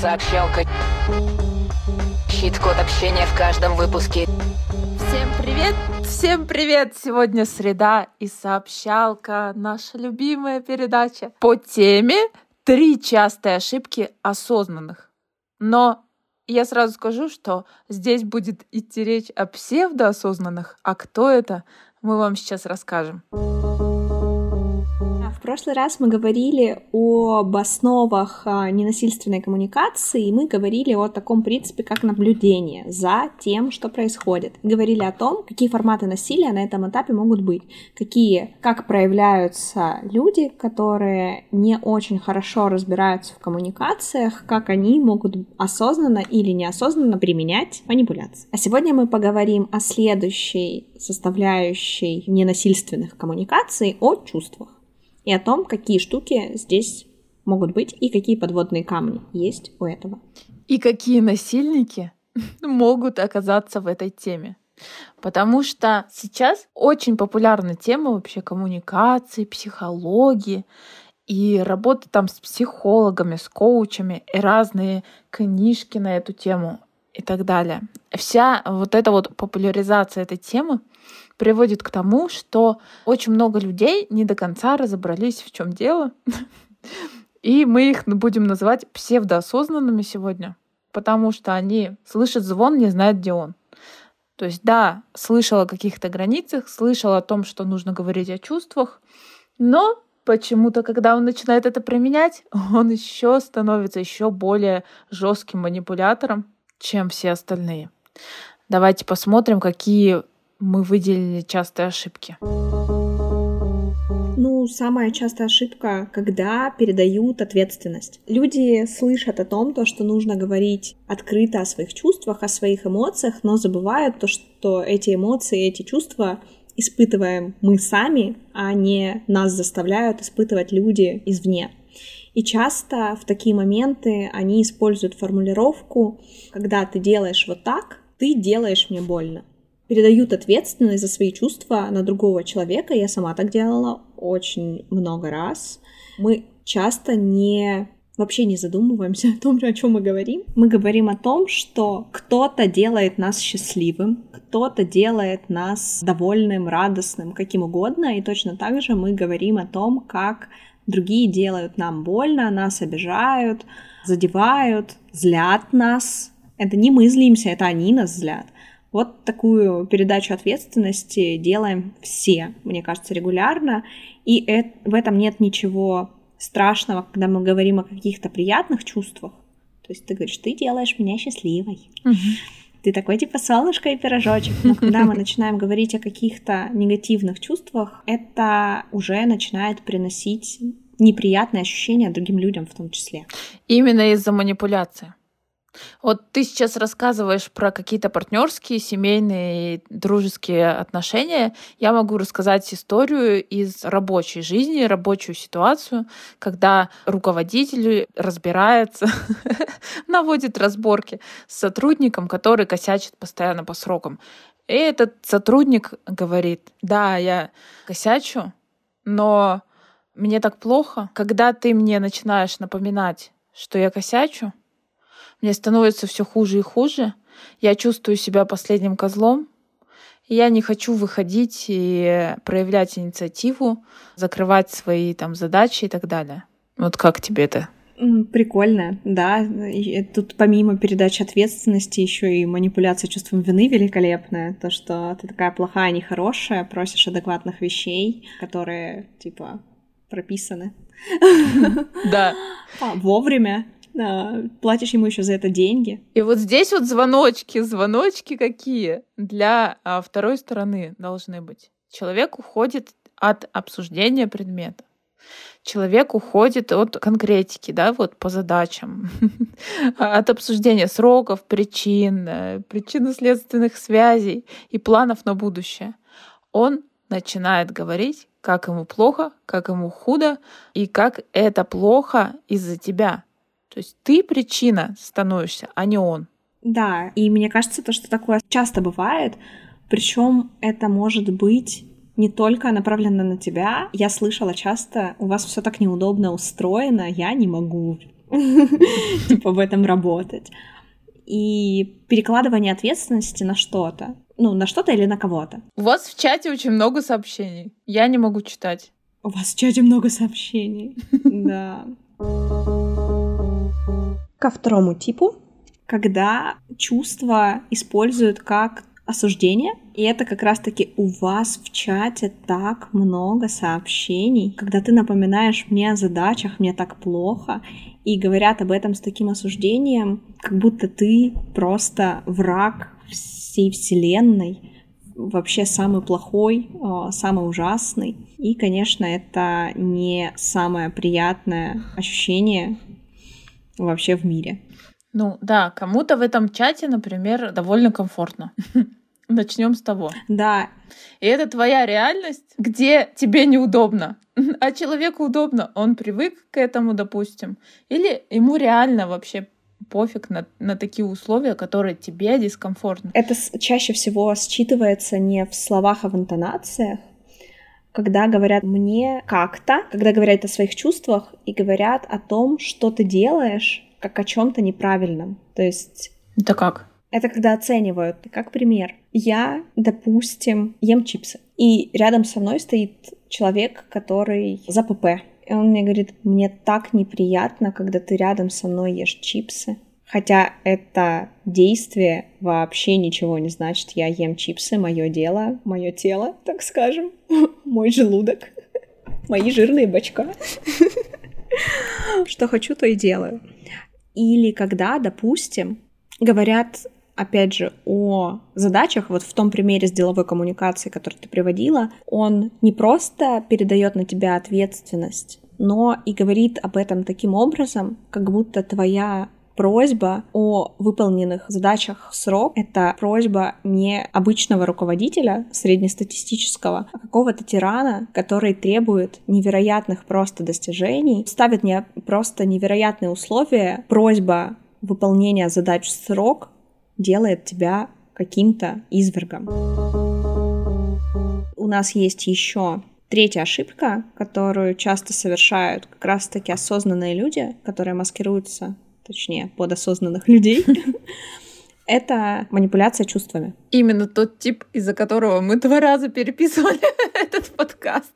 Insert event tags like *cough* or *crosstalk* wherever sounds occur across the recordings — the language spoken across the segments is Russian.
Сообщалка. Щит-код общения в каждом выпуске. Всем привет! Всем привет! Сегодня среда и сообщалка, наша любимая передача по теме «Три частые ошибки осознанных». Но я сразу скажу, что здесь будет идти речь о псевдоосознанных, а кто это, мы вам сейчас расскажем прошлый раз мы говорили об основах а, ненасильственной коммуникации, и мы говорили о таком принципе, как наблюдение за тем, что происходит. говорили о том, какие форматы насилия на этом этапе могут быть, какие, как проявляются люди, которые не очень хорошо разбираются в коммуникациях, как они могут осознанно или неосознанно применять манипуляции. А сегодня мы поговорим о следующей составляющей ненасильственных коммуникаций, о чувствах и о том, какие штуки здесь могут быть и какие подводные камни есть у этого. И какие насильники *laughs* могут оказаться в этой теме. Потому что сейчас очень популярна тема вообще коммуникации, психологии и работа там с психологами, с коучами и разные книжки на эту тему и так далее. Вся вот эта вот популяризация этой темы приводит к тому, что очень много людей не до конца разобрались, в чем дело. И мы их будем называть псевдоосознанными сегодня, потому что они слышат звон, не знают, где он. То есть, да, слышал о каких-то границах, слышал о том, что нужно говорить о чувствах, но почему-то, когда он начинает это применять, *laughs* он еще становится еще более жестким манипулятором, чем все остальные. Давайте посмотрим, какие мы выделили частые ошибки. Ну, самая частая ошибка, когда передают ответственность. Люди слышат о том, то, что нужно говорить открыто о своих чувствах, о своих эмоциях, но забывают то, что эти эмоции, эти чувства испытываем мы сами, а не нас заставляют испытывать люди извне. И часто в такие моменты они используют формулировку, когда ты делаешь вот так, ты делаешь мне больно. Передают ответственность за свои чувства на другого человека. Я сама так делала очень много раз. Мы часто не вообще не задумываемся о том, о чем мы говорим. Мы говорим о том, что кто-то делает нас счастливым, кто-то делает нас довольным, радостным, каким угодно, и точно так же мы говорим о том, как другие делают нам больно, нас обижают, задевают, злят нас. Это не мы злимся, это они нас злят. Вот такую передачу ответственности делаем все, мне кажется, регулярно. И это, в этом нет ничего страшного, когда мы говорим о каких-то приятных чувствах. То есть ты говоришь, ты делаешь меня счастливой. Ты такой типа солнышко и пирожочек. Но когда мы начинаем говорить о каких-то негативных чувствах, это уже начинает приносить неприятные ощущения другим людям в том числе. Именно из-за манипуляции. Вот ты сейчас рассказываешь про какие-то партнерские, семейные, дружеские отношения. Я могу рассказать историю из рабочей жизни, рабочую ситуацию, когда руководитель разбирается, *laughs* наводит разборки с сотрудником, который косячит постоянно по срокам. И этот сотрудник говорит, да, я косячу, но мне так плохо, когда ты мне начинаешь напоминать, что я косячу, мне становится все хуже и хуже. Я чувствую себя последним козлом. Я не хочу выходить и проявлять инициативу, закрывать свои там задачи и так далее. Вот как тебе это? Прикольно, да. И тут помимо передачи ответственности еще и манипуляция чувством вины великолепная. То, что ты такая плохая, нехорошая, просишь адекватных вещей, которые, типа, прописаны. Да. *laughs* А, вовремя платишь ему еще за это деньги. И вот здесь вот звоночки, звоночки какие для а, второй стороны должны быть. Человек уходит от обсуждения предмета. Человек уходит от конкретики, да, вот по задачам, *laughs* от обсуждения сроков, причин, э, причинно-следственных связей и планов на будущее. Он начинает говорить, как ему плохо, как ему худо, и как это плохо из-за тебя. То есть ты причина становишься, а не он. Да, и мне кажется, то, что такое часто бывает, причем это может быть не только направлено на тебя. Я слышала часто, у вас все так неудобно устроено, я не могу *laughs* типа в этом работать. И перекладывание ответственности на что-то. Ну, на что-то или на кого-то. У вас в чате очень много сообщений. Я не могу читать. У вас в чате много сообщений. *laughs* Да. Ко второму типу, когда чувства используют как осуждение. И это как раз-таки у вас в чате так много сообщений, когда ты напоминаешь мне о задачах, мне так плохо, и говорят об этом с таким осуждением, как будто ты просто враг всей вселенной, вообще самый плохой, а, самый ужасный. И, конечно, это не самое приятное ощущение вообще в мире. Ну да, кому-то в этом чате, например, довольно комфортно. *laughs* Начнем с того. Да. И это твоя реальность, где тебе неудобно, *laughs* а человеку удобно. Он привык к этому, допустим. Или ему реально вообще пофиг на, на такие условия, которые тебе дискомфортны. Это чаще всего считывается не в словах, а в интонациях, когда говорят мне как-то, когда говорят о своих чувствах и говорят о том, что ты делаешь, как о чем-то неправильном. То есть... Это как? Это когда оценивают. Как пример. Я, допустим, ем чипсы. И рядом со мной стоит человек, который за ПП. И он мне говорит, мне так неприятно, когда ты рядом со мной ешь чипсы. Хотя это действие вообще ничего не значит. Я ем чипсы, мое дело, мое тело, так скажем, *laughs* мой желудок, *laughs* мои жирные бачка. Что хочу, то и делаю. Или когда, допустим, говорят опять же, о задачах, вот в том примере с деловой коммуникацией, который ты приводила, он не просто передает на тебя ответственность, но и говорит об этом таким образом, как будто твоя просьба о выполненных задачах в срок — это просьба не обычного руководителя среднестатистического, а какого-то тирана, который требует невероятных просто достижений, ставит не просто невероятные условия, просьба выполнения задач в срок делает тебя каким-то извергом. У нас есть еще третья ошибка, которую часто совершают как раз-таки осознанные люди, которые маскируются, точнее, под осознанных людей. *laughs* Это манипуляция чувствами. Именно тот тип, из-за которого мы два раза переписывали *laughs* этот подкаст.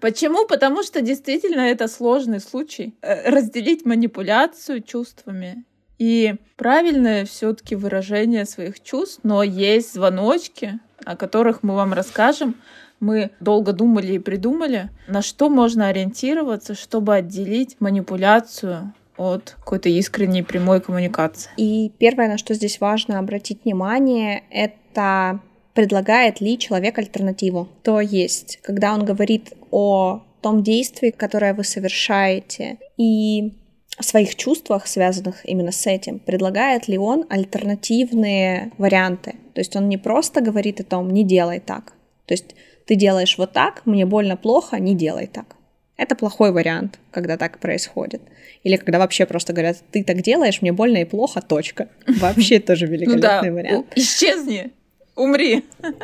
Почему? Потому что действительно это сложный случай. Э, разделить манипуляцию чувствами и правильное все-таки выражение своих чувств, но есть звоночки, о которых мы вам расскажем. Мы долго думали и придумали, на что можно ориентироваться, чтобы отделить манипуляцию от какой-то искренней прямой коммуникации. И первое, на что здесь важно обратить внимание, это предлагает ли человек альтернативу. То есть, когда он говорит о том действии, которое вы совершаете, и своих чувствах, связанных именно с этим, предлагает ли он альтернативные варианты. То есть он не просто говорит о том, не делай так. То есть ты делаешь вот так, мне больно, плохо, не делай так. Это плохой вариант, когда так происходит. Или когда вообще просто говорят, ты так делаешь, мне больно и плохо, точка. *laughs* Вообще тоже великолепный вариант. Исчезни. Умри. *laughs*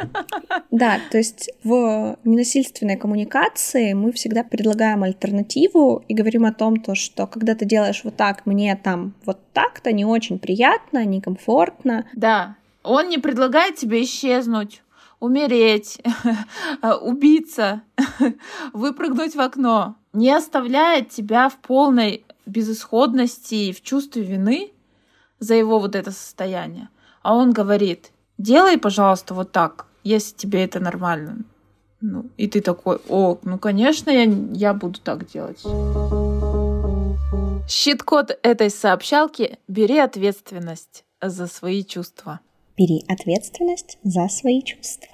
Да, то есть в ненасильственной коммуникации мы всегда предлагаем альтернативу и говорим о том, то, что когда ты делаешь вот так, мне там вот так-то не очень приятно, некомфортно. Да, он не предлагает тебе исчезнуть, умереть, *laughs* убиться, *laughs* выпрыгнуть в окно. Не оставляет тебя в полной безысходности и в чувстве вины за его вот это состояние. А он говорит, делай, пожалуйста, вот так, если тебе это нормально. Ну, и ты такой, о, ну, конечно, я, я буду так делать. Щит-код этой сообщалки – бери ответственность за свои чувства. Бери ответственность за свои чувства.